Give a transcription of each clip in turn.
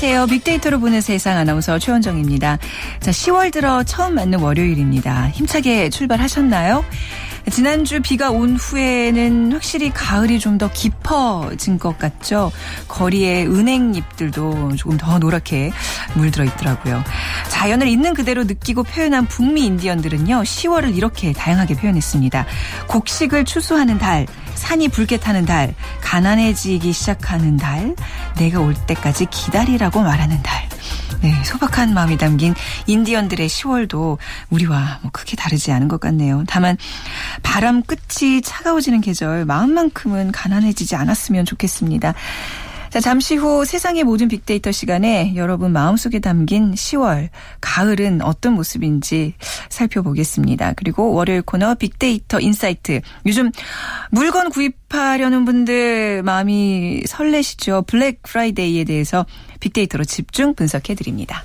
안녕하세요. 빅데이터로 보는 세상 아나운서 최원정입니다. 자, 10월 들어 처음 맞는 월요일입니다. 힘차게 출발하셨나요? 지난주 비가 온 후에는 확실히 가을이 좀 더 깊어진 것 같죠. 거리에 은행잎들도 조금 더 노랗게 물들어 있더라고요. 자연을 있는 그대로 느끼고 표현한 북미 인디언들은요. 10월을 이렇게 다양하게 표현했습니다. 곡식을 추수하는 달, 산이 붉게 타는 달, 가난해지기 시작하는 달, 내가 올 때까지 기다리라고 말하는 달. 네, 소박한 마음이 담긴 인디언들의 10월도 우리와 뭐 크게 다르지 않은 것 같네요. 다만 바람 끝이 차가워지는 계절 마음만큼은 가난해지지 않았으면 좋겠습니다. 자, 잠시 후 세상의 모든 빅데이터 시간에 여러분 마음속에 담긴 10월, 가을은 어떤 모습인지 살펴보겠습니다. 그리고 월요일 코너 빅데이터 insight. 요즘 물건 구입하려는 분들 마음이 설레시죠. 블랙 프라이데이에 대해서 빅데이터로 집중 분석해 드립니다.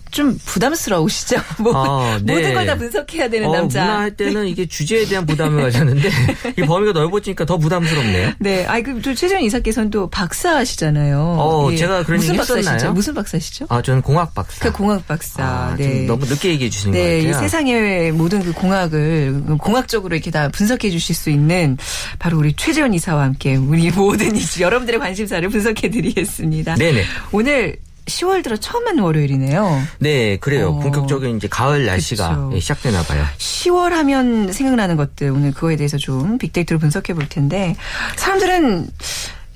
좀 부담스러우시죠? 뭐, 어, 네. 모든 걸 다 분석해야 되는 어, 남자. 문화할 때는 이게 주제에 대한 부담을 가졌는데, 이 범위가 넓어지니까 더 부담스럽네요. 네. 아이, 그, 최재원 이사께서는 또 박사시잖아요. 어, 예. 제가 그런 무슨 박사시죠? 무슨 박사시죠? 아, 저는 공학 박사. 그 공학 박사. 아, 네. 너무 늦게 얘기해 주시는 네, 것 같아요. 세상의 모든 그 공학을 공학적으로 이렇게 다 분석해 주실 수 있는 바로 우리 최재원 이사와 함께 우리 모든 여러분들의 관심사를 분석해 드리겠습니다. 네네. 오늘 10월 들어 처음 맞는 월요일이네요. 네, 그래요. 어. 본격적인 이제 가을 날씨가 그쵸. 시작되나 봐요. 10월 하면 생각나는 것들 오늘 그거에 대해서 좀 빅데이터로 분석해 볼 텐데 사람들은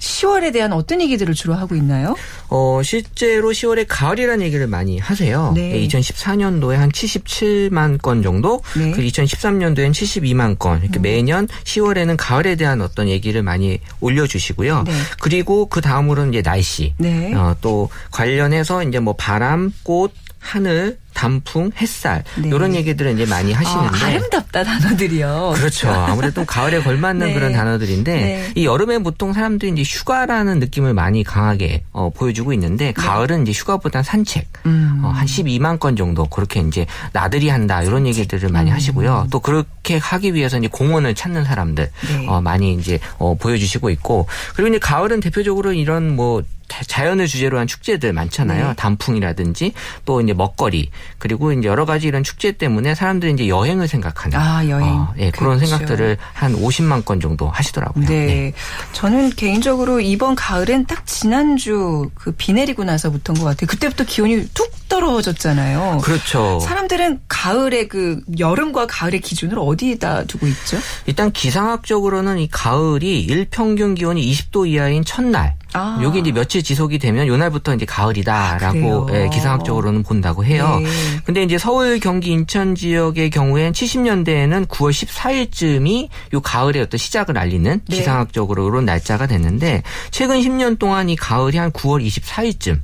10월에 대한 어떤 얘기들을 주로 하고 있나요? 어, 실제로 10월에 가을이라는 얘기를 많이 하세요. 네. 2014년도에 한 77만 건 정도, 네. 그 2013년도엔 72만 건. 이렇게 음. 매년 10월에는 가을에 대한 어떤 얘기를 많이 올려주시고요. 네. 그리고 그 다음으로는 이제 날씨. 네. 어, 또 관련해서 이제 뭐 바람, 꽃, 하늘, 단풍, 햇살 네. 이런 얘기들은 이제 많이 하시는데 아, 아름답다 단어들이요. 그렇죠. 아무래도 가을에 걸맞는 네. 그런 단어들인데 네. 이 여름에 보통 사람들이 이제 휴가라는 느낌을 많이 강하게 어, 보여주고 있는데 가을은 이제 휴가보다 산책 네. 음. 어, 한 12만 건 정도 그렇게 이제 나들이 한다 이런 얘기들을 많이 음. 하시고요. 또 그렇게 하기 위해서 이제 공원을 찾는 사람들 네. 어, 많이 이제 어, 보여주시고 있고 그리고 이제 가을은 대표적으로 이런 뭐 자- 자연을 주제로 한 축제들 많잖아요. 네. 단풍이라든지 또 이제 먹거리 그리고 이제 여러 가지 이런 축제 때문에 사람들이 이제 여행을 생각하는 아, 여행. 어, 예, 그런 그렇죠. 생각들을 한 50만 건 정도 하시더라고요. 네. 저는 개인적으로 이번 가을은 딱 지난주 그 비 내리고 나서부터인 것 같아요. 그때부터 기온이 툭 떨어졌잖아요. 그렇죠. 사람들은 가을의 그 여름과 가을의 기준을 어디에다 두고 있죠? 일단 기상학적으로는 이 가을이 일평균 기온이 20도 이하인 첫날. 아. 여기 이제 며칠 지속이 되면 요날부터 이제 가을이다라고? 예, 기상학적으로는 본다고 해요. 네. 근데 이제 서울, 경기, 인천 지역의 경우엔 70년대에는 9월 14일쯤이 요 가을의 어떤 시작을 알리는 네. 기상학적으로 그런 날짜가 됐는데 최근 10년 동안 이 가을이 한 9월 24일쯤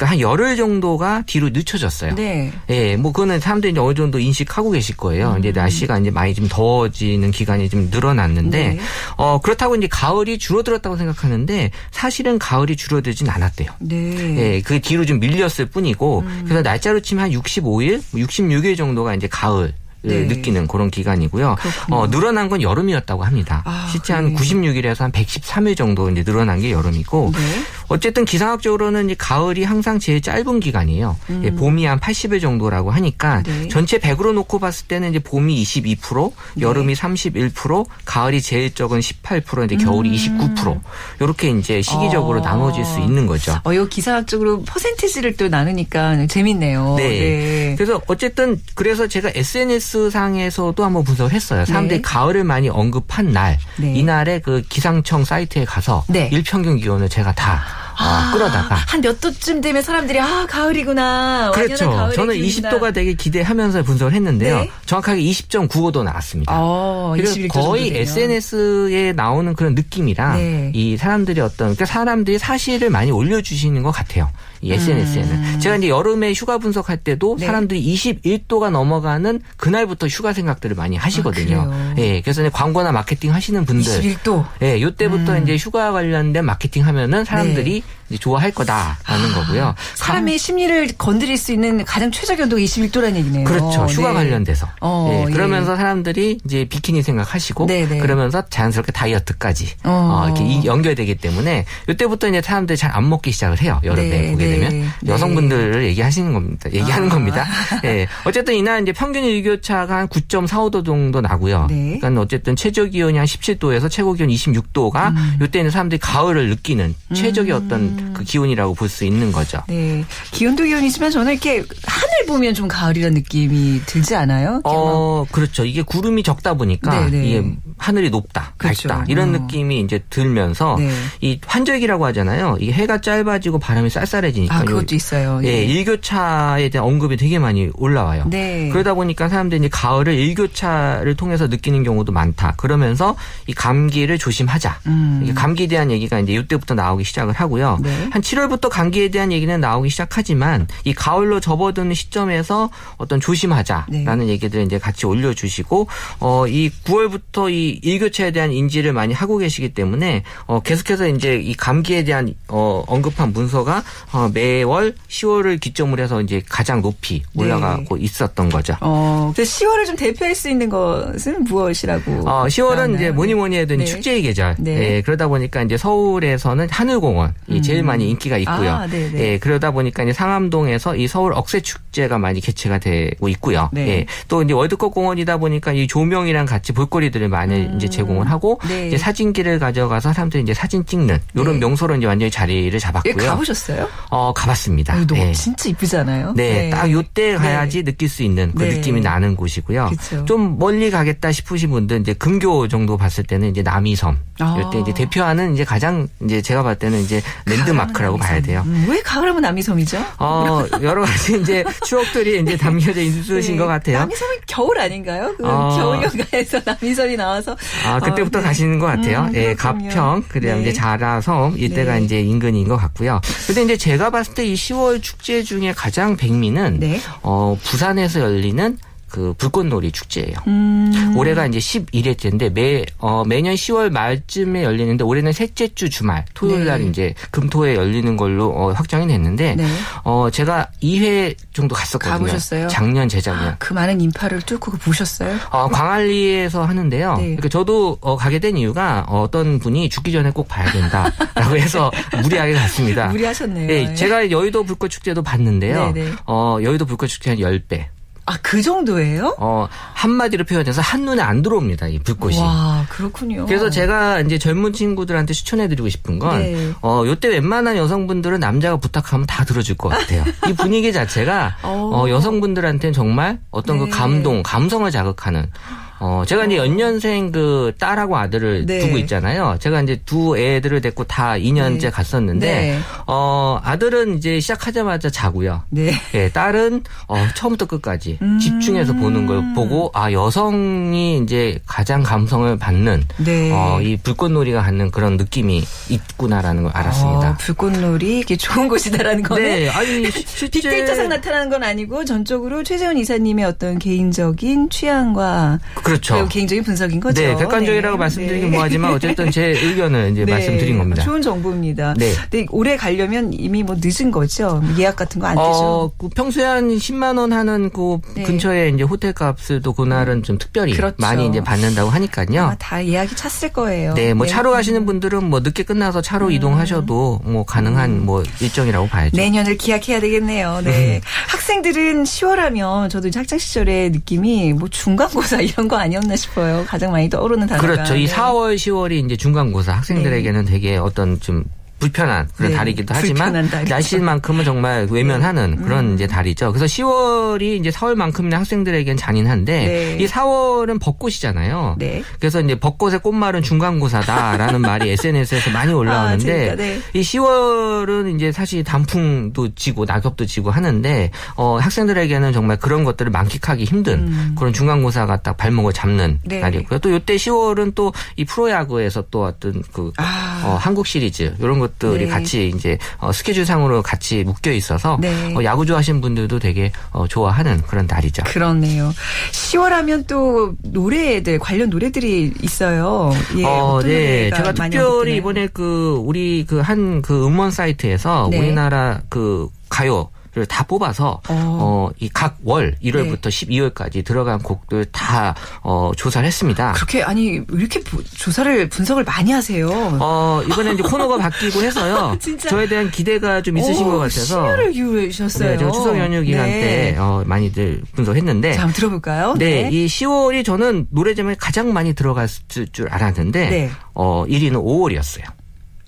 그러니까 한 열흘 정도가 뒤로 늦춰졌어요. 네. 예, 뭐 그거는 사람들이 이제 어느 정도 인식하고 계실 거예요. 음. 이제 날씨가 이제 많이 좀 더워지는 기간이 좀 늘어났는데 네. 어 그렇다고 이제 가을이 줄어들었다고 생각하는데 사실은 가을이 줄어들진 않았대요. 네. 예, 그 뒤로 좀 밀렸을 뿐이고 음. 그래서 날짜로 치면 한 65일, 66일 정도가 이제 가을 네. 느끼는 그런 기간이고요. 어, 늘어난 건 여름이었다고 합니다. 아, 실제 한 그래요? 96일에서 한 113일 정도 이제 늘어난 게 여름이고 네. 어쨌든 기상학적으로는 이 가을이 항상 제일 짧은 기간이에요. 예, 봄이 한 80일 정도라고 하니까 음. 네. 전체 100으로 놓고 봤을 때는 이제 봄이 22%, 네. 여름이 31%, 가을이 제일 적은 18%, 이제 겨울이 29%. 이렇게 이제 시기적으로 음. 어. 나눠질 수 있는 거죠. 어, 요 기사학적으로 퍼센티지를 또 나누니까 재밌네요. 네. 그래서 어쨌든 그래서 제가 SNS 상에서도 한번 분석을 했어요. 사람들이 네. 가을을 많이 언급한 날, 네. 이날에 그 기상청 사이트에 가서 네. 일평균 기온을 제가 다 어, 끌어다가 한 몇 도쯤 되면 사람들이 아 가을이구나. 그렇죠. 저는 기운이다. 20도가 되게 기대하면서 분석을 했는데요. 네. 정확하게 20.95도 나왔습니다. 어, 21도 거의. SNS에 나오는 그런 느낌이랑 네. 이 사람들이 어떤 그러니까 사람들이 사실을 많이 올려주시는 것 같아요. 이 SNS에는 제가 이제 여름에 휴가 분석할 때도 음. 네. 사람들이 21도가 넘어가는 그날부터 휴가 생각들을 많이 하시거든요. 아? 예, 그래서 이제 광고나 마케팅 하시는 분들 21도. 예, 요때부터 음. 이제 휴가 관련된 마케팅 하면은 사람들이 이제 좋아할 거다라는 거고요. 아, 사람의 심리를 건드릴 수 있는 가장 최적 온도가 21도라는 얘기네요. 그렇죠. 휴가 네. 관련돼서. 어, 예, 예. 그러면서 사람들이 이제 비키니 생각하시고 네네. 그러면서 자연스럽게 다이어트까지 어. 어, 이렇게 이- 연결되기 때문에 이때부터 이제 사람들이 잘 안 먹기 시작을 해요. 여름에 네, 보게 네. 되면 네. 여성분들을 얘기하시는 겁니다. 얘기하는 아. 겁니다. 예. 어쨌든 이날 이제 평균 일교차가 한 9.45도 정도 나고요. 네. 그러니까 어쨌든 최저 기온이 한 17도에서 최고 기온 26도가 음. 이때 는 사람들이 가을을 느끼는 최적의 어떤 그 기온이라고 볼 수 있는 거죠. 네. 기온도 기온이지만 저는 이렇게 하늘 보면 좀 가을이라는 느낌이 들지 않아요? 어, 그렇죠. 이게 구름이 적다 보니까 네네. 이게 하늘이 높다, 그렇죠. 밝다 이런 어. 느낌이 이제 들면서 네. 이 환절기라고 하잖아요. 이게 해가 짧아지고 바람이 쌀쌀해지니까 아, 그것도 있어요. 예, 일교차에 대한 언급이 되게 많이 올라와요. 네. 그러다 보니까 사람들이 이제 가을을 일교차를 통해서 느끼는 경우도 많다. 그러면서 이 감기를 조심하자. 음. 감기에 대한 얘기가 이제 이때부터 나오기 시작을 하고요. 네. 한 7월부터 감기에 대한 얘기는 나오기 시작하지만 이 가을로 접어드는 시점에서 어떤 조심하자라는 네. 얘기들을 이제 같이 올려주시고 어, 이 9월부터 이 일교차에 대한 인지를 많이 하고 계시기 때문에 어, 계속해서 이제 이 감기에 대한 어, 언급한 문서가 어, 매월 10월을 기점으로 해서 이제 가장 높이 올라가고 있었던 거죠. 어, 그래서 10월을 좀 대표할 수 있는 것은 무엇이라고? 어, 10월은 나오나요? 이제 뭐니 뭐니 해도 네. 축제의 계절. 네. 예, 그러다 보니까 이제 서울에서는 하늘공원이 제일 많이 인기가 있고요. 아, 네네. 예, 그러다 보니까 이제 상암동에서 이 서울 억새 축제가 많이 개최가 되고 있고요. 네. 예, 또 이제 월드컵 공원이다 보니까 이 조명이랑 같이 볼거리들을 많이 이제 제공을 하고 네. 이제 사진기를 가져가서 사람들이 이제 사진 찍는 이런 네. 명소로 이제 완전히 자리를 예, 잡았고요. 가보셨어요? 어, 가봤습니다. 어, 너무 예. 진짜 이쁘잖아요. 네, 딱 요때 가야지 느낄 수 있는 그 네. 느낌이 나는 곳이고요. 그쵸. 좀 멀리 가겠다 싶으신 분들 이제 금교 정도 봤을 때는 이제 남이섬. 아. 요때 이제 대표하는 이제 가장 이제 제가 봤을 때는 이제 랜드마크라고 봐야 돼요. 음, 왜 가을하면 남이섬이죠? 어, 여러 가지 이제 추억들이 이제 담겨져 있으신 네. 것 같아요. 남이섬이 겨울 아닌가요? 그 어. 겨울 연가에서 남이섬이 나와서 아, 그때부터 어, 네. 가시는 것 같아요. 음, 예. 가평, 그다음 네. 이제 자라섬, 이때가 네. 이제 인근인 것 같고요. 근데 이제 제가 봤을 때 이 10월 축제 중에 가장 백미는 네. 어, 부산에서 열리는 그 불꽃놀이 축제예요. 음, 올해가 이제 11회째인데 매 어, 매년 10월 말쯤에 열리는데 올해는 셋째 주 주말 토요일 날 네. 이제 금토에 열리는 걸로 어, 확정이 됐는데 네. 어 제가 2회 정도 갔었거든요. 가보셨어요? 작년 재작년. 그 많은 인파를 뚫고 보셨어요? 어, 광안리에서 하는데요. 네. 그러니까 저도 어, 가게 된 이유가 어떤 분이 죽기 전에 꼭 봐야 된다라고 해서 무리하게 갔습니다. 무리하셨네요. 네, 제가 여의도 불꽃 축제도 봤는데요. 네, 네. 어, 여의도 불꽃 축제 한 10배. 아, 그 정도예요? 어, 한마디로 표현해서 한눈에 안 들어옵니다. 이 불꽃이. 와, 그렇군요. 그래서 제가 이제 젊은 친구들한테 추천해드리고 싶은 건, 네. 어, 요때 웬만한 여성분들은 남자가 부탁하면 다 들어줄 것 같아요. 이 분위기 자체가, 어. 어, 여성분들한테는 정말 어떤 네. 그 감동, 감성을 자극하는, 어, 제가 이제 연년생 그 딸하고 아들을 네. 두고 있잖아요. 제가 이제 두 애들을 데리고 다 2년째 네. 갔었는데, 네. 어, 아들은 이제 시작하자마자 자고요. 네. 예, 딸은 어, 처음부터 끝까지 음. 집중해서 보는 걸 보고 아 여성이 이제 가장 감성을 받는 네. 어, 이 불꽃놀이가 갖는 그런 느낌이 있구나라는 걸 알았습니다. 어, 불꽃놀이 이게 좋은 곳이다라는 거는 네, 아니 빅데이터상 나타나는 건 아니고 전적으로 최재훈 이사님의 어떤 개인적인 취향과 그 렇죠. 그리고 개인적인 분석인 거죠. 네, 객관적이라고 네. 말씀드리긴 네. 뭐하지만 어쨌든 제 의견을 이제 네, 말씀드린 겁니다. 좋은 정보입니다. 네. 근데 올해 가려면 이미 뭐 늦은 거죠. 예약 같은 거안 되죠. 어, 그 평소에 한 10만 원 하는 그 네. 근처에 이제 호텔 값을도 그날은 좀 특별히 그렇죠. 많이 이제 받는다고 하니까요. 다 예약이 찼을 거예요. 네, 뭐 차로 가시는 분들은 뭐 늦게 끝나서 차로 음. 이동하셔도 뭐 가능한 뭐 일정이라고 봐야죠. 내년을 기약해야 되겠네요. 네. 학생들은 10월 하면 저도 이제 학창 시절의 느낌이 뭐 중간고사 이런 거 아니었나 싶어요. 가장 많이 떠오르는 단어가. 그렇죠. 이 네. 4월, 10월이 이제 중간고사 학생들에게는 되게 어떤 좀 불편한 그런 네, 달이기도 하지만. 날씨만큼은 정말 외면하는 네. 그런 음. 이제 달이죠. 그래서 10월이 이제 4월만큼이나 학생들에겐 잔인한데 네. 이 4월은 벚꽃이잖아요. 네. 그래서 이제 벚꽃의 꽃말은 중간고사다라는 말이 SNS에서 많이 올라오는데 아. 네. 이 10월은 이제 사실 단풍도 지고 낙엽도 지고 하는데 어 학생들에게는 정말 그런 것들을 만끽하기 힘든 음. 그런 중간고사가 딱 발목을 잡는 네. 날이고요. 또 이때 10월은 또 이 프로야구에서 또 어떤 그 아. 어, 한국 시리즈 이런 것 들이 네. 같이 이제 어, 스케줄상으로 같이 묶여 있어서 네. 어, 야구 좋아하시는 분들도 되게 어, 좋아하는 그런 날이죠. 그렇네요. 10월 하면 또 노래들 관련 노래들이 있어요. 예, 어, 네. 제가 특별히? 이번에 그 우리 그 한그 음원 사이트에서 네. 우리나라 그 가요 를 다 뽑아서 어. 어이각월 네. 1월부터 12월까지 들어간 곡들 다 어, 조사를 했습니다. 그렇게 아니 왜 이렇게 부- 조사를 분석을 많이 하세요? 어 이번에 이제 코너가 바뀌고 해서 진짜. 저에 대한 기대가 좀 있으신 오, 것 같아서 심혈을 기울이셨어요. 네, 제가 추석 연휴 기간 네. 때 어, 많이들 분석했는데 자, 한번 들어볼까요? 네, 이 10월이 저는 노래 제목에 가장 많이 들어갔을 줄 알았는데 네. 어 1위는 5월이었어요.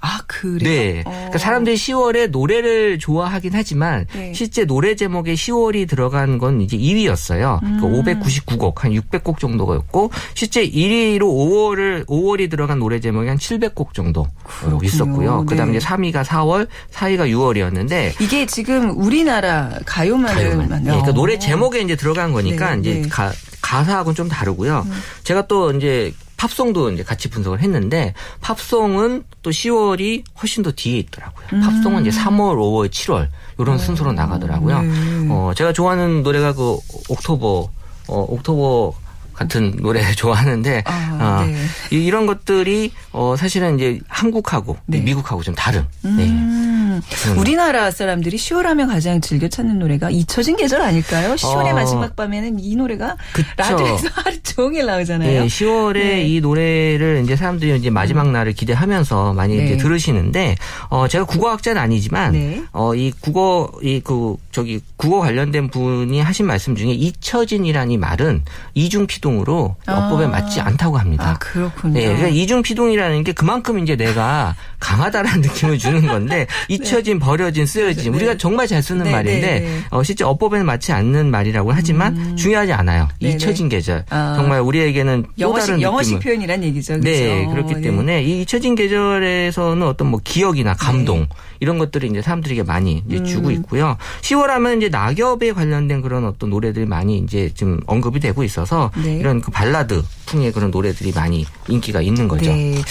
아, 그래요? 네. 어. 그러니까 사람들이 10월에 노래를 좋아하긴 하지만 네. 실제 노래 제목에 10월이 들어간 건 이제 2위였어요. 음. 그러니까 599곡, 한 600곡 정도였고 실제 1위로 5월을 5월이 들어간 노래 제목이 한 700곡 정도 어, 그렇군요. 있었고요. 그다음에 네. 이제 3위가 4월, 4위가 6월이었는데 이게 지금 우리나라 가요만을 가요만. 만- 예, 그러니까 어. 노래 제목에 이제 들어간 거니까 네, 이제 네. 음. 가, 가사하고는 좀 다르고요. 제가 또 이제 팝송도 이제 같이 분석을 했는데 팝송은 또 10월이 훨씬 더 뒤에 있더라고요. 음. 팝송은 이제 3월, 5월, 7월 이런 순서로 나가더라고요. 네. 어, 제가 좋아하는 노래가 그 옥토버, 어, 옥토버 같은 노래 좋아하는데 아, 어, 네. 이- 이런 것들이 어, 사실은 이제 한국하고 네. 미국하고 좀 다른. 네. 음, 음. 우리나라 사람들이 10월 하면 가장 즐겨 찾는 노래가 잊혀진 계절 아닐까요? 10월의 어. 마지막 밤에는 이 노래가 그쵸. 라디오에서 하루 종일 나오잖아요. 네, 10월에 네. 이 노래를 이제 사람들이 이제 마지막 날을 기대하면서 많이 네. 이제 들으시는데 어 제가 국어학자는 아니지만 네. 어이 국어 이 그 저기 국어 관련된 분이 하신 말씀 중에 잊혀진이라는 이 말은 이중 피동 으로 아. 어법에 맞지 않다고 합니다. 아, 그렇군요. 네, 그러니까 이중 피동이라는 게 그만큼 이제 내가 강하다라는 느낌을 주는 건데 잊혀진, 버려진, 쓰여진 네. 우리가 정말 잘 쓰는 네, 말인데 네, 네. 어, 실제 어법에는 맞지 않는 말이라고 하지만 중요하지 않아요. 네, 네. 잊혀진 계절 아. 정말 우리에게는 또 영어식, 다른 영어식 표현이란 얘기죠. 그렇죠? 네, 그렇기 네. 때문에 이 잊혀진 계절에서는 어떤 뭐 기억이나 감동 네. 이런 것들이 이제 사람들에게 많이 이제 주고 음. 있고요. 10월 하면 이제 낙엽에 관련된 그런 어떤 노래들이 많이 이제 좀 언급이 되고 있어서 네. 이런 그 발라드 풍의 그런 노래들이 많이 인기가 있는 거죠. 네.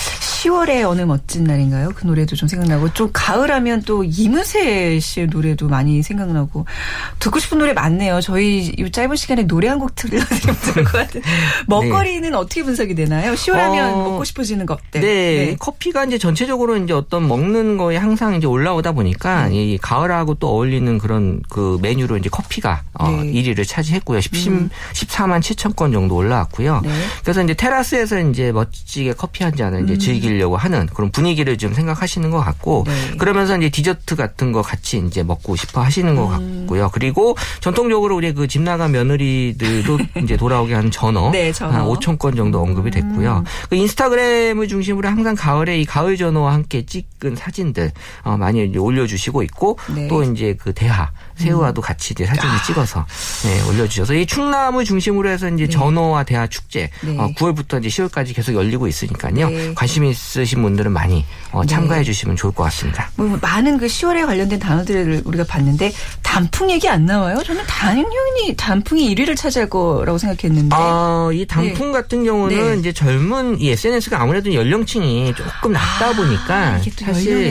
10월의 어느 멋진 날인가요? 그 노래도 좀 생각나고 좀 가을하면 또 이문세 씨의 노래도 많이 생각나고 듣고 싶은 노래 많네요. 저희 이 짧은 시간에 노래 한 곡 들려드리면 될 것 같아요. 먹거리는 어떻게 분석이 되나요? 10월하면 네. 어, 먹고 싶어지는 것들. 네, 커피가 이제 전체적으로 이제 어떤 먹는 거에 항상 이제 올라오다 보니까 음. 이 가을하고 또 어울리는 그런 그 메뉴로 이제 커피가 어, 네. 음. 1위를 차지했고요. 10, 14만 7천 건 정도 올라왔고요. 네. 그래서 이제 테라스에서 이제 멋지게 커피 한 잔을 음. 이제 즐 기려고 하는 그런 분위기를 좀 생각하시는 것 같고 네. 그러면서 이제 디저트 같은 거 같이 이제 먹고 싶어 하시는 것 음. 같고요. 그리고 전통적으로 우리 그 집 나간 며느리들도 이제 돌아오게 하는 전어, 네, 전어. 한 5천 건 정도 언급이 됐고요. 그 인스타그램을 중심으로 항상 가을에 이 가을 전어와 함께 찍은 사진들 어, 많이 이제 올려주시고 있고 네. 또 이제 그 대하 새우와도 같이 이제 사진을 찍어서 네, 올려주셔서 이 충남을 중심으로 해서 이제 전어와 대하 축제 네. 어, 9월부터 이제 10월까지 계속 열리고 있으니까요. 네. 관심 있으신 분들은 많이 어, 참가해 주시면 좋을 것 같습니다. 뭐 많은 그 10월에 관련된 단어들을 우리가 봤는데 단풍 얘기 안 나와요? 저는 당연히 단풍이 1위를 차지할 거라고 생각했는데. 어, 이 단풍 같은 경우는 네. 이제 젊은 이 SNS가 아무래도 연령층이 조금 낮다 아, 보니까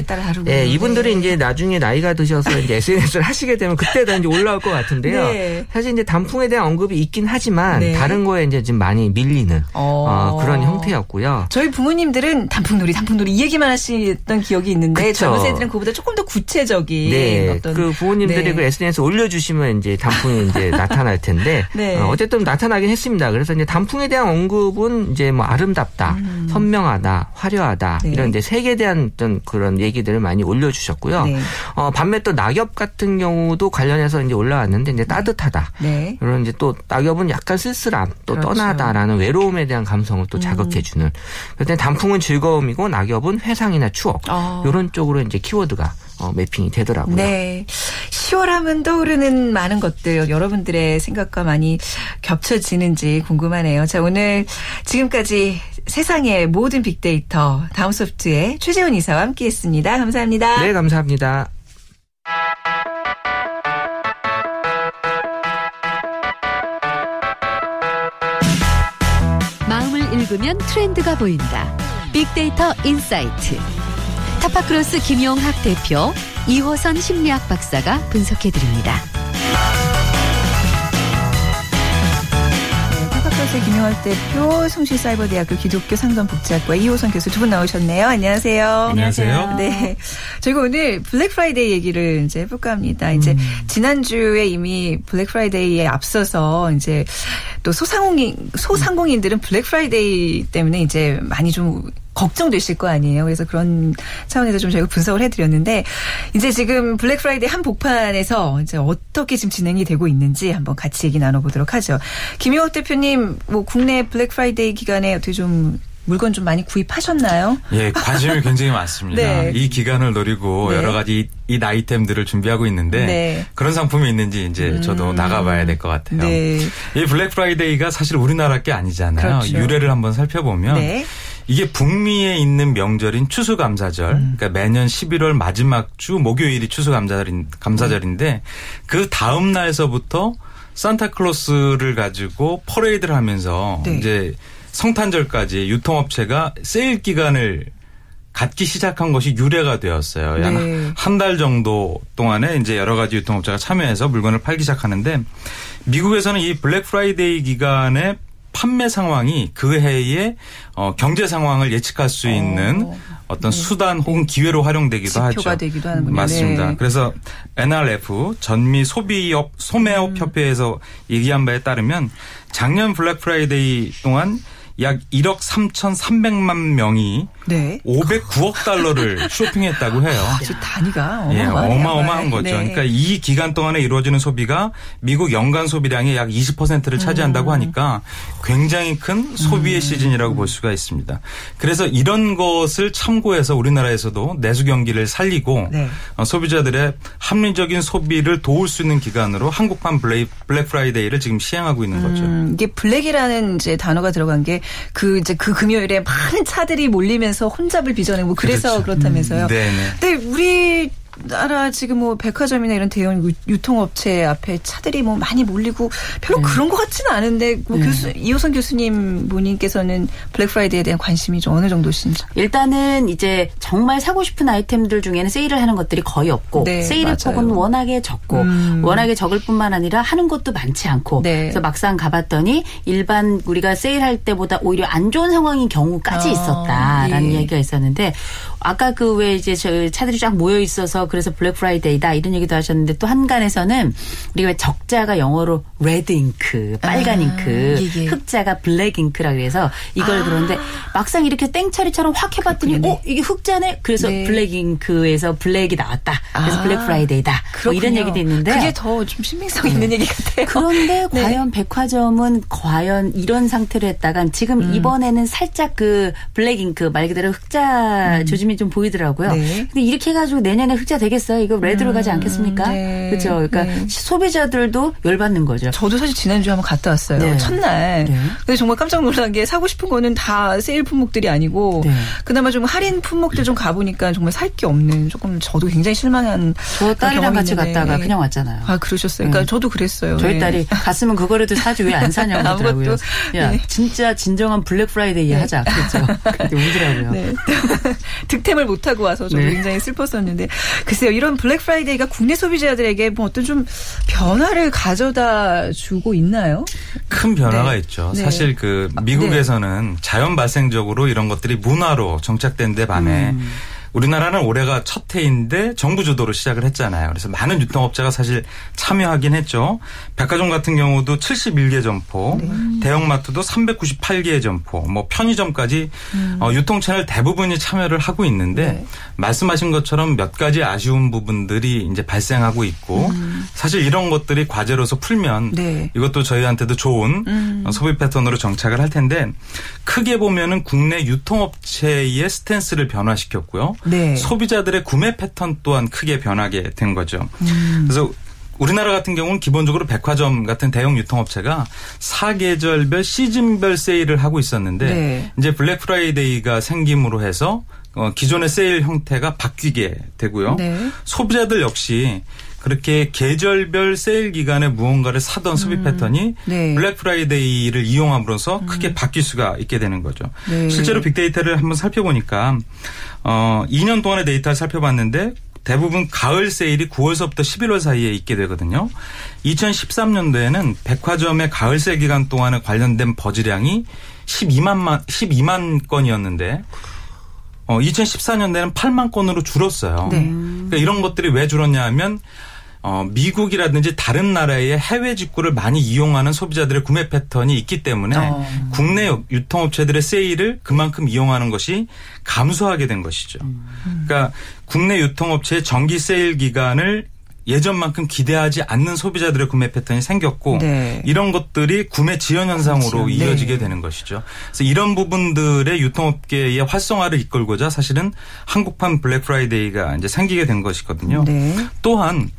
다르군요. 예, 이분들이 네. 이제 나중에 나이가 드셔서 이제 SNS를 하시게 되면 그때 다 이제 올라올 것 같은데요. 네. 사실 이제 단풍에 대한 언급이 있긴 하지만 네. 다른 거에 이제 좀 많이 밀리는 어. 어, 그런 형태였고요. 저희 부모님들은 단 풍놀이, 단풍놀이 이 얘기만 하시던 기억이 있는데 그쵸. 젊은 세대들은 그보다 조금 더 구체적인 네, 어떤 그 부모님들이 네. 그 SNS 에 올려주시면 이제 단풍이 이제 나타날 텐데 네. 어, 어쨌든 나타나긴 했습니다. 그래서 이제 단풍에 대한 언급은 이제 뭐 아름답다, 선명하다, 화려하다 네. 이런 이제 색에 대한 어떤 그런 얘기들을 많이 올려주셨고요. 네. 어, 반면 또 낙엽 같은 경우도 관련해서 이제 올라왔는데 이제 따뜻하다. 네. 그런 이제 또 낙엽은 약간 쓸쓸함, 또 그렇죠. 음. 떠나다라는 외로움에 대한 감성을 또 자극해주는. 그때 단풍은 즐거 움이고 낙엽은 회상이나 추억. 어. 이런 쪽으로 이제 키워드가 어, 매핑이 되더라고요. 네. 10월 하면 떠오르는 많은 것들 여러분들의 생각과 많이 겹쳐지는지 궁금하네요. 자, 오늘 지금까지 세상의 모든 빅데이터 다음 소프트의 최재원 이사와 함께 했습니다. 감사합니다. 네, 감사합니다. 마음을 읽으면 트렌드가 보인다. 빅데이터 insight. 타파크로스 김용학 대표, 이호선 심리학 박사가 분석해 드립니다. 네, 타파크로스의 김용학 대표, 숭실사이버대학교 기독교 상담복지학과 이호선 교수 두 분 나오셨네요. 안녕하세요. 안녕하세요. 네. 저희가 오늘 블랙 프라이데이 얘기를 이제 해볼까 합니다. 이제 지난주에 이미 블랙 프라이데이에 앞서서 이제 또 소상공인, 소상공인들은 블랙 프라이데이 때문에 이제 많이 좀 걱정되실 거 아니에요. 그래서 그런 차원에서 좀 저희가 분석을 해드렸는데 이제 지금 블랙 프라이데이 한 복판에서 이제 어떻게 지금 진행이 되고 있는지 한번 같이 얘기 나눠보도록 하죠. 김용학 대표님, 뭐 국내 블랙 프라이데이 기간에 어떻게 좀 물건 좀 많이 구입하셨나요? 예, 관심이 굉장히 많습니다. 네. 이 기간을 노리고 네. 여러 가지 이 아이템들을 준비하고 있는데 네. 그런 상품이 있는지 이제 저도 음. 나가봐야 될 것 같아요. 네. 이 블랙 프라이데이가 사실 우리나라 게 아니잖아요. 그렇죠. 유래를 한번 살펴보면 네. 이게 북미에 있는 명절인 추수감사절, 음. 그러니까 매년 11월 마지막 주 목요일이 추수감사절인 감사절인데 그 다음 날서부터 산타클로스를 가지고 퍼레이드를 하면서 네. 이제 성탄절까지 유통업체가 세일 기간을 갖기 시작한 것이 유래가 되었어요. 네. 약 한 달 정도 동안에 이제 여러 가지 유통업체가 참여해서 물건을 팔기 시작하는데 미국에서는 이 블랙 프라이데이 기간에 판매 상황이 그 해의 어, 경제 상황을 예측할 수 있는 어떤 수단 혹은 기회로 활용되기도 하죠. 지표가 되기도 하는군요. 맞습니다. 네. 그래서 NRF 전미 소비업 소매업 음. 협회에서 얘기한 바에 따르면 작년 블랙 프라이데이 동안 약 1억 3,300만 명이 네. 509억 달러를 쇼핑했다고 해요. 아주 단위가 예, 어마어마하네요. 어마어마한 거죠. 네. 그러니까 이 기간 동안에 이루어지는 소비가 미국 연간 소비량의 약 20%를 음. 차지한다고 하니까 굉장히 큰 소비의 시즌이라고 볼 수가 있습니다. 그래서 이런 것을 참고해서 우리나라에서도 내수 경기를 살리고 네. 어, 소비자들의 합리적인 소비를 도울 수 있는 기간으로 한국판 블레이, 블랙 프라이데이를 지금 시행하고 있는 거죠. 음, 이게 black이라는 이제 단어가 들어간 게 그 이제 그 금요일에 많은 차들이 몰리면서 혼잡을 빚어내고 뭐 그래서 그렇죠. 그렇다면서요 네네. 근데 우리 나라 지금 뭐 백화점이나 이런 대형 유- 유통업체 앞에 차들이 뭐 많이 몰리고 별로 그런 것 같지는 않은데 뭐 교수 이호선 교수님 본인께서는 블랙 프라이데이에 대한 관심이 좀 어느 정도신지. 일단은 이제 정말 사고 싶은 아이템들 중에는 세일을 하는 것들이 거의 없고 네, 세일의 맞아요. 폭은 워낙에 적고 음. 워낙에 적을 뿐만 아니라 하는 것도 많지 않고 네. 그래서 막상 가봤더니 일반 우리가 세일할 때보다 오히려 안 좋은 상황인 경우까지 아, 있었다라는 예. 얘기가 있었는데 아까 그 왜 이제 저 차들이 쫙 모여 있어서 그래서 블랙 프라이데이다 이런 얘기도 하셨는데 또 항간에서는 우리가 왜 적자가 영어로 red ink 빨간 아, 잉크 이게. 흑자가 black ink라 그래서 이걸 그러는데 막상 이렇게 땡처리처럼 확 해봤더니 그렇군요. 어 이게 흑자네 그래서 네. black ink에서 black이 나왔다 그래서 아, 블랙 프라이데이다 뭐 이런. 얘기도 있는데 그게 더 좀 신빙성 있는 얘기 같아요. 그런데 네. 과연 백화점은 과연 이런 상태로 했다간 지금 음. 이번에는 살짝 그 black ink 말 그대로 흑자 조짐 이 좀 보이더라고요. 음. 네. 근데 이렇게 해가지고 내년에 흑자 되겠어요? 이거 red로 가지 않겠습니까? 네. 그렇죠. 그러니까 네. 소비자들도 열받는 거죠. 저도 사실 지난주에 한번 갔다 왔어요. 네. 첫날. 네. 근데 정말 깜짝 놀란 게 사고 싶은 거는 다 세일 품목들이 아니고 네. 그나마 좀 할인 품목들 좀 가보니까 정말 살 게 없는 조금 저도 굉장히 실망한 저 딸이랑 같이 있는데. 갔다가 그냥 왔잖아요. 아 그러셨어요. 그러니까 네. 저도 그랬어요. 저희 네. 딸이 갔으면 그거라도 사지 왜 안 사냐고 하더라고요. 아무것도, 야, 네. 진짜 진정한 블랙 프라이데이 하자. 그랬죠. 근데 울더라고요. 네. 득템을 못하고 와서 저도 네. 굉장히 슬펐었는데 글쎄요 이런 블랙 프라이데이가 국내 소비자들에게 뭐 어떤 좀 변화를 가져다 주고 있나요? 큰 변화가 네. 있죠. 네. 사실 그 미국에서는 자연 발생적으로 이런 것들이 문화로 정착된 데 반해 음. 우리나라는 올해가 첫 해인데 정부 주도로 시작을 했잖아요. 그래서 많은 유통업체가 사실 참여하긴 했죠. 백화점 같은 경우도 71개 점포, 네. 대형마트도 398개의 점포, 뭐 편의점까지 음. 어, 유통 채널 대부분이 참여를 하고 있는데 네. 말씀하신 것처럼 몇 가지 아쉬운 부분들이 이제 발생하고 있고 사실 이런 것들이 과제로서 풀면 음. 네. 이것도 저희한테도 좋은 음. 어, 소비 패턴으로 정착을 할 텐데 크게 보면은 국내 유통업체의 스탠스를 변화시켰고요. 네. 소비자들의 구매 패턴 또한 크게 변하게 된 거죠. 음. 그래서 우리나라 같은 경우는 기본적으로 백화점 같은 대형 유통업체가 사계절별 시즌별 세일을 하고 있었는데 네. 이제 블랙 프라이데이가 생김으로 해서 어, 기존의 세일 형태가 바뀌게 되고요. 네. 소비자들 역시 그렇게 계절별 세일 기간에 무언가를 사던 소비 패턴이 네. 블랙 프라이데이를 이용함으로써 크게 바뀔 수가 있게 되는 거죠. 네. 실제로 빅데이터를 한번 살펴보니까 어 2년 동안의 데이터를 살펴봤는데 대부분 가을 세일이 9월서부터 11월 사이에 있게 되거든요. 2013년도에는 백화점의 가을 세일 기간 동안에 관련된 buzz량이 12만 12만 건이었는데 어 2014년도에는 8만 건으로 줄었어요. 네. 그러니까 이런 것들이 왜 줄었냐 하면 어, 미국이라든지 다른 나라의 해외 직구를 많이 이용하는 소비자들의 구매 패턴이 있기 때문에 어. 국내 유통업체들의 세일을 그만큼 이용하는 것이 감소하게 된 것이죠. 그러니까 국내 유통업체의 정기 세일 기간을 예전만큼 기대하지 않는 소비자들의 구매 패턴이 생겼고 네. 이런 것들이 구매 지연 현상으로 이어지게 네. 되는 것이죠. 그래서 이런 부분들의 유통업계의 활성화를 이끌고자 사실은 한국판 블랙 프라이데이가 이제 생기게 된 것이거든요. 네. 또한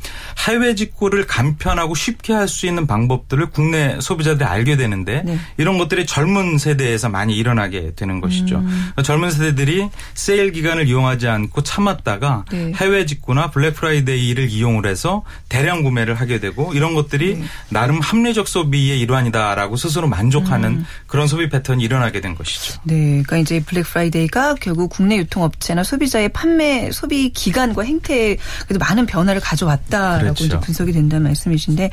해외 직구를 간편하고 쉽게 할 수 있는 방법들을 국내 소비자들이 알게 되는데 네. 이런 것들이 젊은 세대에서 많이 일어나게 되는 것이죠. 음. 젊은 세대들이 세일 기간을 이용하지 않고 참았다가 네. 해외 직구나 블랙 프라이데이를 이용을 해서 대량 구매를 하게 되고 이런 것들이 네. 나름 합리적 소비의 일환이다라고 스스로 만족하는 음. 그런 소비 패턴이 일어나게 된 것이죠. 네, 그러니까 이제 블랙 프라이데이가 결국 국내 유통업체나 소비자의 판매 소비 기간과 행태에 그래도 많은 변화를 가져왔다라고 그렇죠. 이제 분석이 된다는 말씀이신데,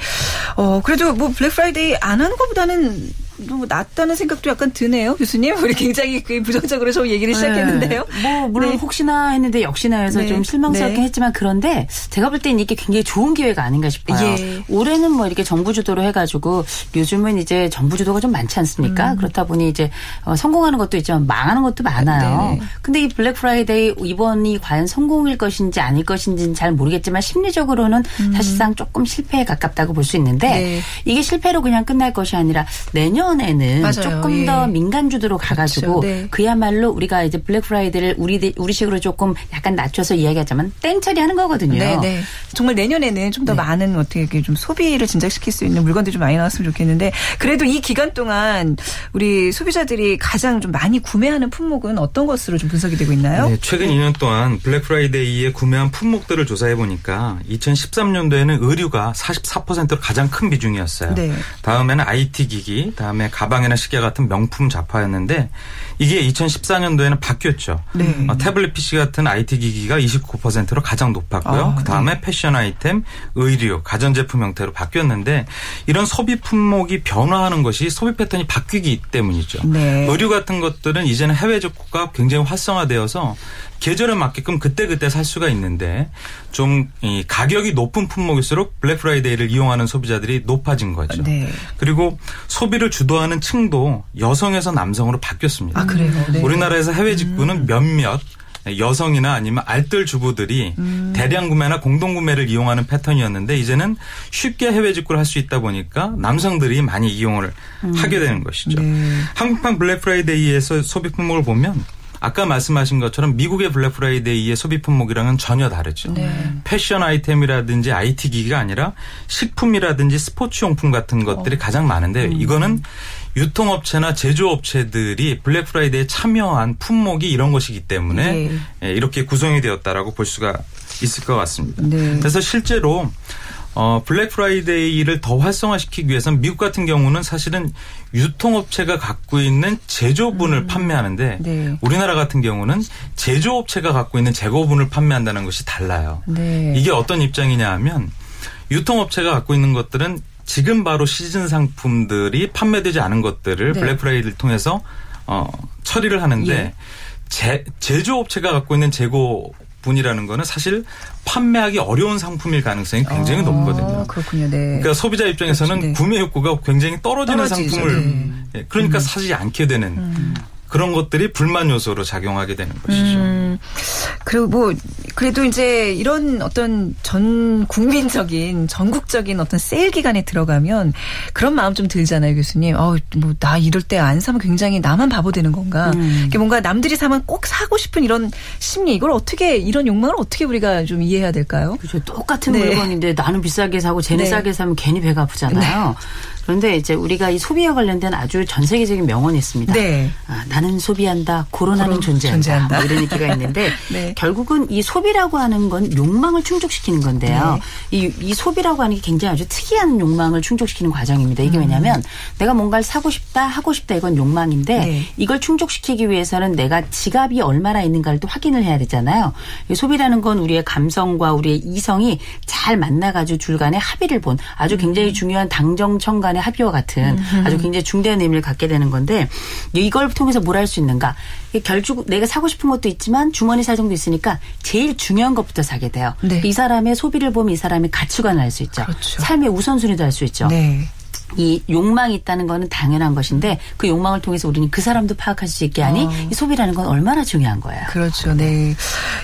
어 그래도 뭐 블랙 프라이데이 안 하는 것보다는 뭐 낫다는 생각도 약간 드네요, 교수님. 우리 굉장히 그 부정적으로 저 얘기를 시작했는데요. 네. 뭐 물론 네. 혹시나 했는데 역시나 해서 네. 좀 실망스럽긴 네. 했지만 그런데 제가 볼 때는 이게 굉장히 좋은 기회가 아닌가 싶어요. 예. 올해는 뭐 이렇게 정부 주도로 해가지고 요즘은 이제 정부 주도가 좀 많지 않습니까? 그렇다 보니 이제 어, 성공하는 것도 있지만 망하는 것도 많아요. 네네. 근데 이 블랙 프라이데이 이번이 과연 성공일 것인지 아닐 것인지는 잘 모르겠지만 심리적으로는 사실상 조금 실패에 가깝다고 볼 수 있는데 네. 이게 실패로 그냥 끝날 것이 아니라 내년 에는 맞아요. 조금 예. 더 민간 주도로 가가지고 그렇죠. 네. 그야말로 우리가 이제 블랙 프라이데이를 우리 우리식으로 조금 약간 낮춰서 이야기하자면 땡 처리하는 거거든요. 네, 네. 정말 내년에는 좀 더 많은 어떻게 이렇게 좀 소비를 진작시킬 수 있는 물건들이 좀 많이 나왔으면 좋겠는데 그래도 이 기간 동안 우리 소비자들이 가장 좀 많이 구매하는 품목은 어떤 것으로 좀 분석이 되고 있나요? 네, 최근 2년 동안 블랙 프라이데이에 구매한 품목들을 조사해 보니까 2013년도에는 의류가 44%로 가장 큰 비중이었어요. 네. 다음에는 IT 기기, 다음 에 가방이나 시계 같은 명품 잡화였는데 이게 2014년도에는 바뀌었죠. 네. 어, 태블릿 PC 같은 IT 기기가 29%로 가장 높았고요. 아, 그 다음에 패션 아이템, 의류, 가전제품 형태로 바뀌었는데 이런 소비 품목이 변화하는 것이 소비 패턴이 바뀌기 때문이죠. 네. 의류 같은 것들은 이제는 해외 직구가 굉장히 활성화되어서 계절에 맞게끔 그때그때 살 수가 있는데 좀 이 가격이 높은 품목일수록 블랙 프라이데이를 이용하는 소비자들이 높아진 거죠. 네. 그리고 소비를 주도하는 층도 여성에서 남성으로 바뀌었습니다. 아, 그래요? 네. 우리나라에서 해외 직구는 몇몇 여성이나 아니면 알뜰 주부들이 음. 대량 구매나 공동 구매를 이용하는 패턴이었는데 이제는 쉽게 해외 직구를 할 수 있다 보니까 남성들이 많이 이용을 하게 되는 것이죠. 네. 한국판 블랙 프라이데이에서 소비 품목을 보면 아까 말씀하신 것처럼 미국의 블랙 프라이데이의 소비 품목이랑은 전혀 다르죠. 네. 패션 아이템이라든지 IT 기기가 아니라 식품이라든지 스포츠 용품 같은 것들이 어. 가장 많은데 음. 이거는 유통업체나 제조업체들이 블랙 프라이데이에 참여한 품목이 이런 것이기 때문에 네. 예, 이렇게 구성이 되었다라고 볼 수가 있을 것 같습니다. 네. 그래서 실제로 어, 블랙 프라이데이를 더 활성화시키기 위해서는 미국 같은 경우는 사실은 유통업체가 갖고 있는 재고분을 판매하는데 네. 우리나라 같은 경우는 제조업체가 갖고 있는 재고분을 판매한다는 것이 달라요. 네. 이게 어떤 입장이냐 하면 유통업체가 갖고 있는 것들은 지금 바로 시즌 상품들이 판매되지 않은 것들을 네. 블랙 프라이데이를 통해서 어, 처리를 하는데 예. 제, 제조업체가 갖고 있는 재고 분이라는 거는 사실 판매하기 어려운 상품일 가능성이 굉장히 높거든요. 아, 그렇군요. 네. 그러니까 소비자 입장에서는 그렇죠, 네. 구매 욕구가 굉장히 떨어지는 떨어지죠. 상품을 네. 음. 예, 그러니까 사지 않게 되는 그런 것들이 불만 요소로 작용하게 되는 것이죠. 음, 그리고 뭐 그래도 이제 이런 어떤 전 국민적인 전국적인 어떤 세일 기간에 들어가면 그런 마음 좀 들잖아요, 교수님. 어, 뭐나 이럴 때 안 사면 굉장히 나만 바보 되는 건가? 음. 이게 뭔가 남들이 사면 꼭 사고 싶은 이런 심리 이걸 어떻게 이런 욕망을 어떻게 우리가 좀 이해해야 될까요? 그렇죠. 똑같은 네. 물건인데 나는 비싸게 사고 쟤는 네. 싸게 사면 괜히 배가 아프잖아요. 그런데 이제 우리가 이 소비와 관련된 아주 전 세계적인 명언이 있습니다. 네. 아, 나는 소비한다, 코로나는 코로- 존재한다. 존재한다. 뭐 이런 얘기가 있는데 네. 결국은 이 소비라고 하는 건 욕망을 충족시키는 건데요. 네. 이, 이 소비라고 하는 게 굉장히 아주 특이한 욕망을 충족시키는 과정입니다. 이게 왜냐하면 내가 뭔가를 사고 싶다, 하고 싶다 이건 욕망인데 음. 네. 이걸 충족시키기 위해서는 내가 지갑이 얼마나 있는가를 또 확인을 해야 되잖아요. 이 소비라는 건 우리의 감성과 우리의 이성이 잘 만나가지고 줄간에 합의를 본 아주 음. 굉장히 중요한 당정청 간의 합의와 같은 아주 굉장히 중대한 의미를 갖게 되는 건데 이걸 통해서 뭘 할 수 있는가? 결국 내가 사고 싶은 것도 있지만 주머니 사정도 있으니까 제일 중요한 것부터 사게 돼요. 네. 이 사람의 소비를 보면 이 사람의 가치관을 알 수 있죠. 그렇죠. 삶의 우선순위도 알 수 있죠. 네. 이 욕망이 있다는 거는 당연한 것인데 그 욕망을 통해서 우리는 그 사람도 파악할 수 있게 하니 어. 이 소비라는 건 얼마나 중요한 거예요. 그렇죠. 네.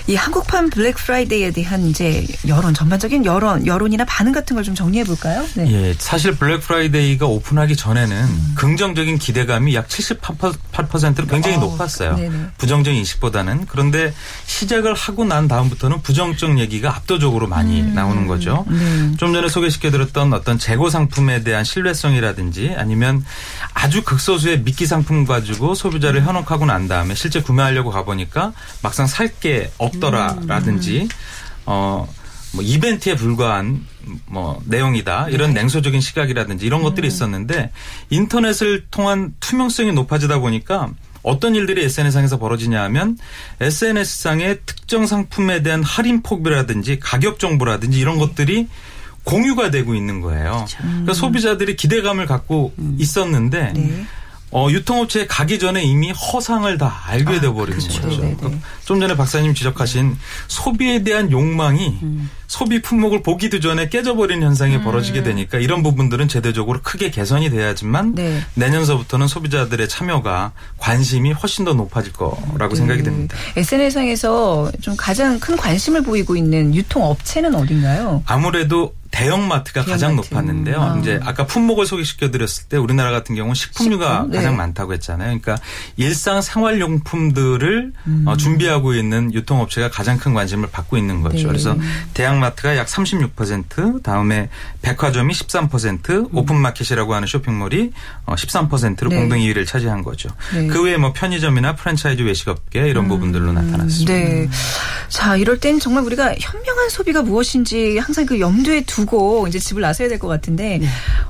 이 한국판 블랙 프라이데이에 대한 이제 여론 전반적인 여론 여론이나 반응 같은 걸 좀 정리해 볼까요? 네. 예, 사실 블랙 프라이데이가 오픈하기 전에는 긍정적인 기대감이 약 78%로 굉장히 어, 높았어요. 네네. 부정적인 인식보다는 그런데 시작을 하고 난 다음부터는 부정적 얘기가 압도적으로 많이 음. 나오는 거죠. 네. 좀 전에 소개시켜 드렸던 어떤 재고 상품에 대한 신뢰 성이라든지 아니면 아주 극소수의 미끼 상품 가지고 소비자를 현혹하고 난 다음에 실제 구매하려고 가보니까 막상 살 게 없더라라든지 어. 뭐 이벤트에 불과한 뭐 내용이다. 이런 냉소적인 시각이라든지 이런 것들이 있었는데 인터넷을 통한 투명성이 높아지다 보니까 어떤 일들이 SNS상에서 벌어지냐 하면 SNS상의 특정 상품에 대한 할인 폭이라든지 가격 정보라든지 이런 것들이 공유가 되고 있는 거예요. 그러니까 소비자들이 기대감을 갖고 있었는데 네. 어, 유통업체에 가기 전에 이미 허상을 다 알게 돼버리는 그렇죠. 거죠. 네네. 그좀 전에 박사님 지적하신 소비에 대한 욕망이 소비 품목을 보기도 전에 깨져버리는 현상이 벌어지게 되니까 이런 부분들은 제도적으로 크게 개선이 돼야지만 네. 내년서부터는 소비자들의 참여가 관심이 훨씬 더 높아질 거라고 생각이 됩니다. SNS상에서 좀 가장 큰 관심을 보이고 있는 유통업체는 어딘가요? 아무래도 대형마트가 가장 대형마트. 높았는데요. 아. 이제 아까 품목을 소개시켜 드렸을 때 우리나라 같은 경우는 식품류가 식품? 네. 가장 많다고 했잖아요. 그러니까 일상 생활용품들을 음. 어, 준비하고 있는 유통업체가 가장 큰 관심을 받고 있는 거죠. 네. 그래서 대형마트가 약 36%, 다음에 백화점이 13%, 오픈마켓이라고 하는 쇼핑몰이 어, 13%로 음. 네. 공동 2위를 차지한 거죠. 네. 그 외에 뭐 편의점이나 프랜차이즈 외식업계 이런 부분들로 나타났습니다. 네. 자, 이럴 땐 정말 우리가 현명한 소비가 무엇인지 항상 그 염두에 두고 이제 집을 나서야 될 것 같은데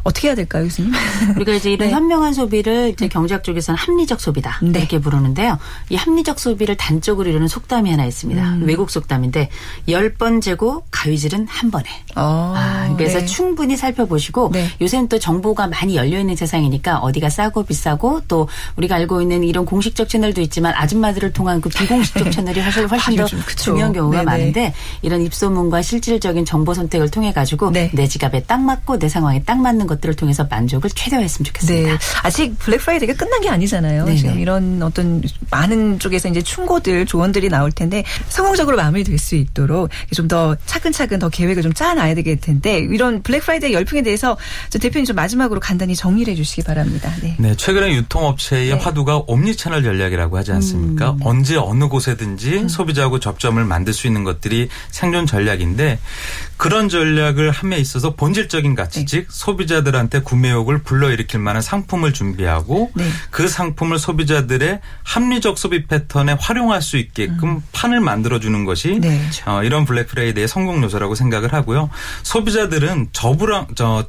어떻게 해야 될까요, 교수님? 우리가 이제 이런 네. 현명한 소비를 이제 경제학 쪽에서는 합리적 소비다 네. 이렇게 부르는데요. 이 합리적 소비를 단적으로 이루는 속담이 하나 있습니다. 음. 외국 속담인데 열 번 재고 가위질은 한 번에. 어, 아, 그래서 네. 충분히 살펴보시고 네. 요새는 또 정보가 많이 열려 있는 세상이니까 어디가 싸고 비싸고 또 우리가 알고 있는 이런 공식적 채널도 있지만 아줌마들을 통한 그 비공식적 채널이 사실 훨씬 아, 더. 중요한 경우가. 많은데 이런 입소문과 실질적인 정보 선택을 통해 가지고 네. 내 지갑에 딱 맞고 내 상황에 딱 맞는 것들을 통해서 만족을 최대화했으면 좋겠습니다. 네. 아직 블랙 프라이데이가 끝난 게 아니잖아요. 네네. 지금 이런 어떤 많은 쪽에서 이제 충고들, 조언들이 나올 텐데 성공적으로 마무리될 수 있도록 좀 더 차근차근 더 계획을 좀 짜놔야 되겠 텐데 이런 블랙 프라이데이 열풍에 대해서 저 대표님 좀 마지막으로 간단히 정리를 해 주시기 바랍니다. 네. 네, 최근에 유통업체의 네. 화두가 omni-channel 전략이라고 하지 않습니까? 음. 언제 어느 곳에든지 소비자하고 접점을 만들 수 있는 것들이 생존 전략인데 그런 전략을 함에 있어서 본질적인 가치, 네. 즉 소비자들한테 구매욕을 불러일으킬 만한 상품을 준비하고 네. 그 상품을 소비자들의 합리적 소비 패턴에 활용할 수 있게끔 판을 만들어주는 것이 음. 네. 어, 이런 블랙 프라이데이의 성공 요소라고 생각을 하고요. 소비자들은 저불안 저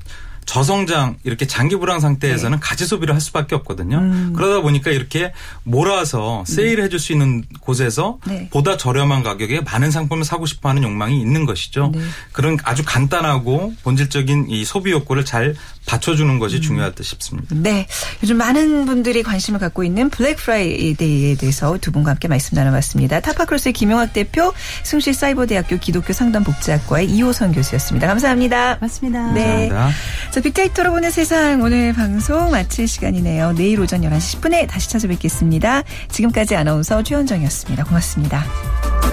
저성장 이렇게 장기 불황 상태에서는 가치 소비를 할 수밖에 없거든요. 그러다 보니까 이렇게 몰아서 세일해 줄 수 있는 곳에서 네. 보다 저렴한 가격에 많은 상품을 사고 싶어 하는 욕망이 있는 것이죠. 네. 그런 아주 간단하고 본질적인 이 소비 욕구를 잘 받쳐주는 것이 중요하다 싶습니다. 네. 요즘 많은 분들이 관심을 갖고 있는 블랙 프라이데이에 대해서 두 분과 함께 말씀 나눠봤습니다. 타파크로스의 김용학 대표, 숭실 사이버대학교 기독교 상담복지학과의 이호선 교수였습니다. 감사합니다. 맞습니다. 네. 감사합니다. 자, 빅데이터로 보는 세상 오늘 방송 마칠 시간이네요. 내일 오전 11시 10분에 다시 찾아뵙겠습니다. 지금까지 아나운서 최현정이었습니다. 고맙습니다.